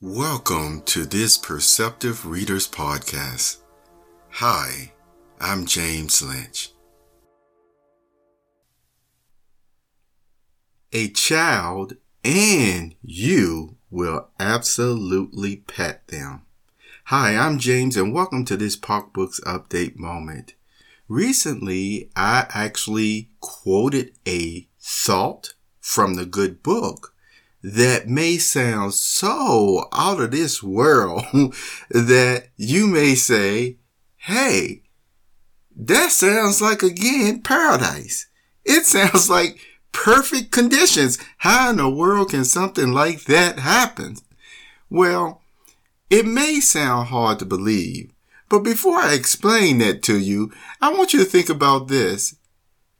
Welcome to this Perceptive Readers Podcast. Hi, I'm James Lynch. A child and you will absolutely pet them. Hi, I'm James and welcome to this POC Books Update moment. Recently, I actually quoted a thought from the good book that may sound so out of this world that you may say, Hey, that sounds like again paradise. It sounds like perfect conditions. How in the world can something like that happen? Well, it may sound hard to believe, but before I explain that to you, I want you to think about this.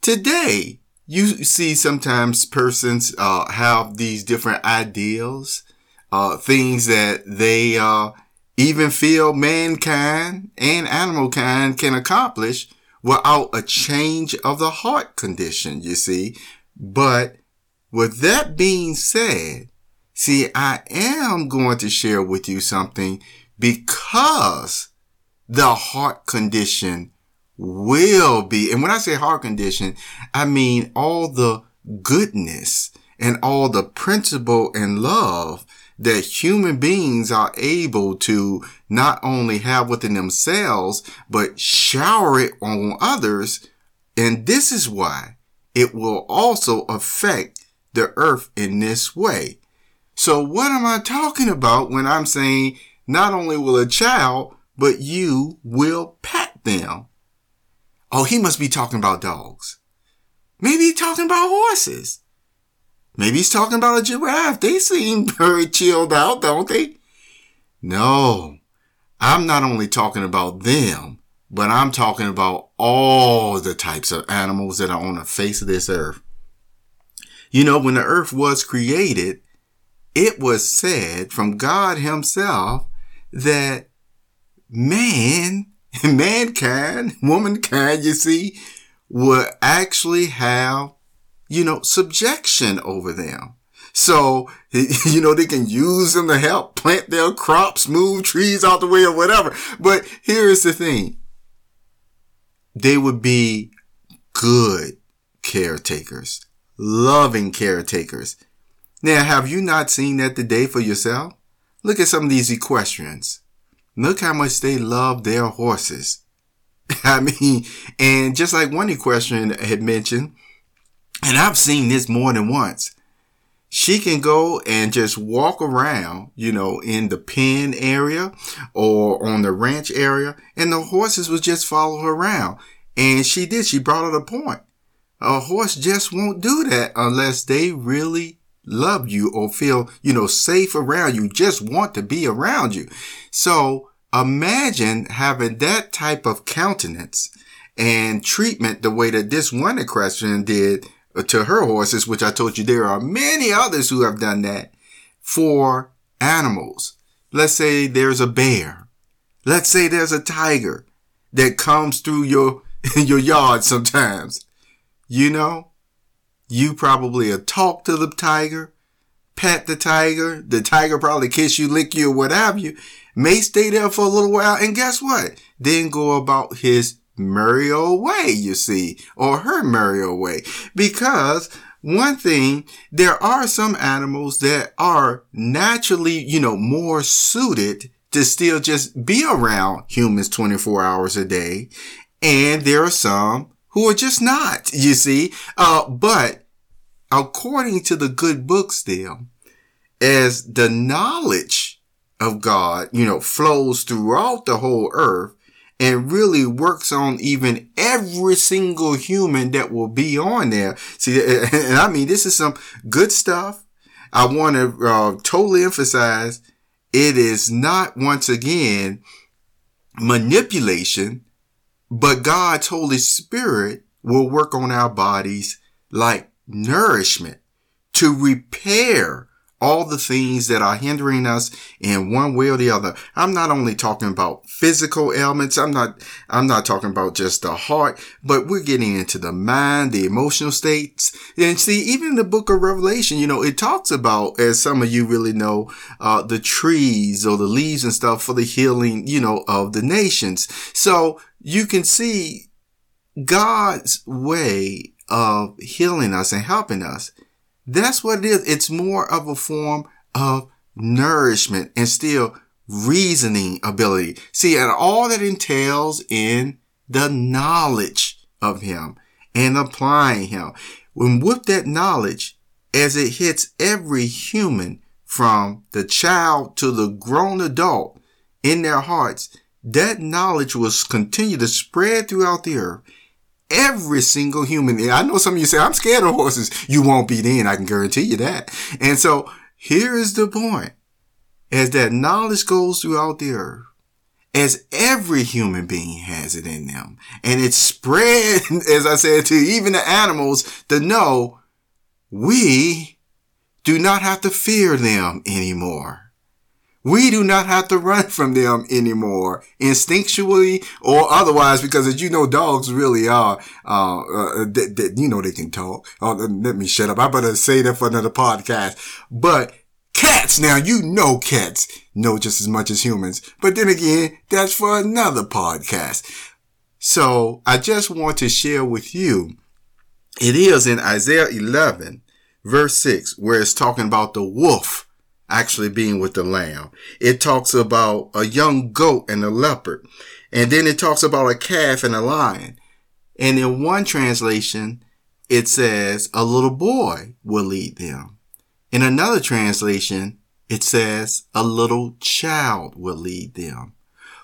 Today, you see sometimes persons uh, have these different ideals, uh, things that they uh, even feel mankind and animal kind can accomplish without a change of the heart condition, you see. But with that being said, see, I am going to share with you something because the heart condition will be. And when I say heart condition, I mean all the goodness and all the principle and love that human beings are able to not only have within themselves, but shower it on others. And this is why it will also affect the earth in this way. So what am I talking about when I'm saying not only will a child, but you will pat them? Oh, he must be talking about dogs. Maybe he's talking about horses. Maybe he's talking about a giraffe. They seem very chilled out, don't they? No, I'm not only talking about them, but I'm talking about all the types of animals that are on the face of this earth. You know, when the earth was created, it was said from God himself that man mankind, womankind, you see, would actually have, you know, subjection over them. So, you know, they can use them to help plant their crops, move trees out the way or whatever. But here is the thing. They would be good caretakers, loving caretakers. Now, have you not seen that today for yourself? Look at some of these equestrians. Look how much they love their horses. I mean, and just like one equestrian had mentioned, and I've seen this more than once, she can go and just walk around, you know, in the pen area or on the ranch area, and the horses would just follow her around. And she did. She brought it a point. A horse just won't do that unless they really love you or feel, you know, safe around you, just want to be around you. So imagine having that type of countenance and treatment the way that this one equestrian did to her horses, which I told you there are many others who have done that for animals. Let's say there's a bear. Let's say there's a tiger that comes through your, your yard sometimes. You know, you probably have talked to the tiger, pet the tiger. The tiger probably kiss you, lick you, or what have you. May stay there for a little while. And guess what? Then go about his merry old way, you see, or her merry old way. Because one thing, there are some animals that are naturally, you know, more suited to still just be around humans 24 hours a day. And there are some who are just not, you see. Uh, but according to the good book still, as the knowledge of God, you know, flows throughout the whole earth and really works on even every single human that will be on there. See, and I mean, this is some good stuff. I want to uh, totally emphasize it is not once again manipulation but God's Holy Spirit will work on our bodies like nourishment to repair all the things that are hindering us in one way or the other. I'm not only talking about physical ailments. I'm not, I'm not talking about just the heart, but we're getting into the mind, the emotional states. And see, even in the book of Revelation, you know, it talks about, as some of you really know, uh, the trees or the leaves and stuff for the healing, you know, of the nations. So you can see God's way of healing us and helping us that's what it is. It's more of a form of nourishment and still reasoning ability. See, and all that entails in the knowledge of him and applying him. When with that knowledge, as it hits every human from the child to the grown adult in their hearts, that knowledge will continue to spread throughout the earth every single human. I know some of you say, I'm scared of horses. You won't be then. I can guarantee you that. And so here is the point. As that knowledge goes throughout the earth, as every human being has it in them, and it's spread, as I said, to even the animals to know we do not have to fear them anymore. We do not have to run from them anymore, instinctually or otherwise, because as you know, dogs really are, uh, uh you know, they can talk. Oh, let me shut up. I better say that for another podcast. But cats, now you know cats know just as much as humans. But then again, that's for another podcast. So I just want to share with you, it is in Isaiah 11, verse 6, where it's talking about the wolf actually being with the lamb. It talks about a young goat and a leopard. And then it talks about a calf and a lion. And in one translation, it says a little boy will lead them. In another translation, it says a little child will lead them.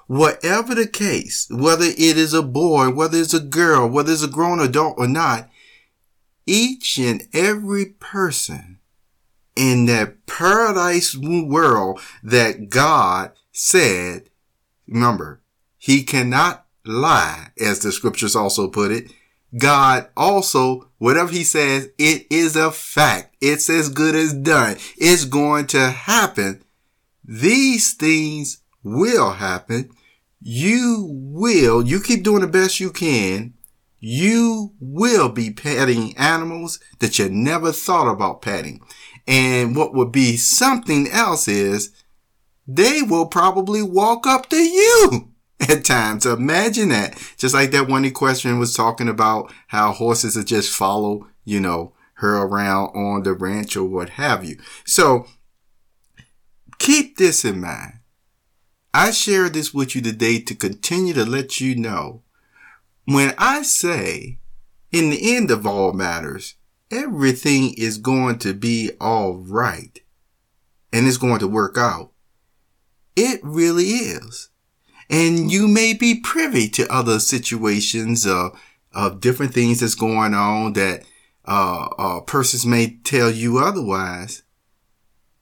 Whatever the case, whether it is a boy, whether it's a girl, whether it's a grown adult or not, each and every person in that paradise world that God said, remember, he cannot lie, as the scriptures also put it. God also, whatever he says, it is a fact. It's as good as done. It's going to happen. These things will happen. You will, you keep doing the best you can. You will be petting animals that you never thought about petting. And what would be something else is they will probably walk up to you at times. Imagine that. Just like that one question was talking about how horses are just follow, you know, her around on the ranch or what have you. So keep this in mind. I share this with you today to continue to let you know when I say in the end of all matters, everything is going to be all right and it's going to work out. It really is. And you may be privy to other situations of, of different things that's going on that uh, uh, persons may tell you otherwise.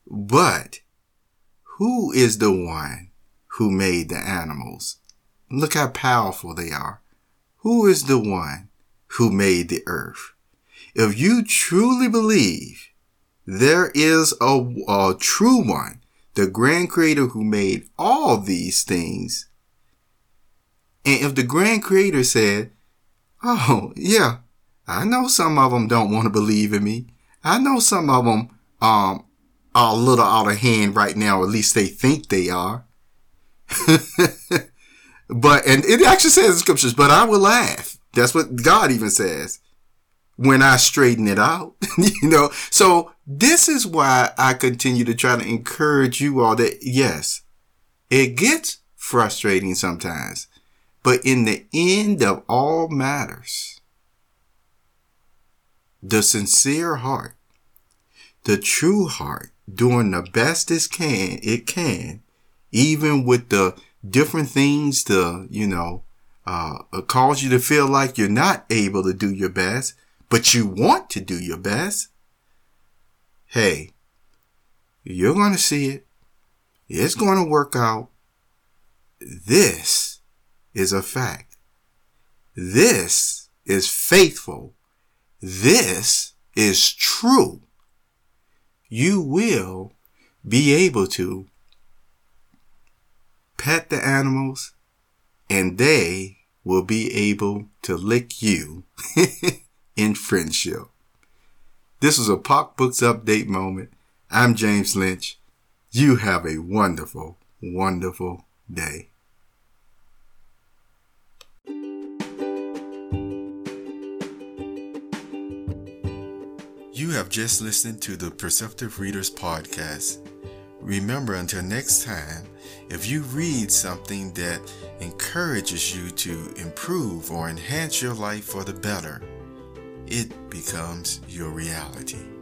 But who is the one who made the animals? Look how powerful they are. Who is the one who made the earth? If you truly believe there is a, a true one, the grand creator who made all these things, and if the grand creator said, Oh, yeah, I know some of them don't want to believe in me. I know some of them, um, are a little out of hand right now, at least they think they are. but, and it actually says in scriptures, but I will laugh. That's what God even says when I straighten it out, you know? So this is why I continue to try to encourage you all that yes, it gets frustrating sometimes, but in the end of all matters, the sincere heart, the true heart doing the best it can, it can, even with the different things to, you know, uh, cause you to feel like you're not able to do your best but you want to do your best, hey, you're going to see it. It's going to work out. This is a fact. This is faithful. This is true. you will be able to pet the animals and they will be able to lick you in friendship. This was a POC Books Update moment. I'm James Lynch. You have a wonderful, wonderful day. You have just listened to the Perceptive Readers Podcast. Remember, until next time, if you read something that encourages you to improve or enhance your life for the better, it becomes your reality.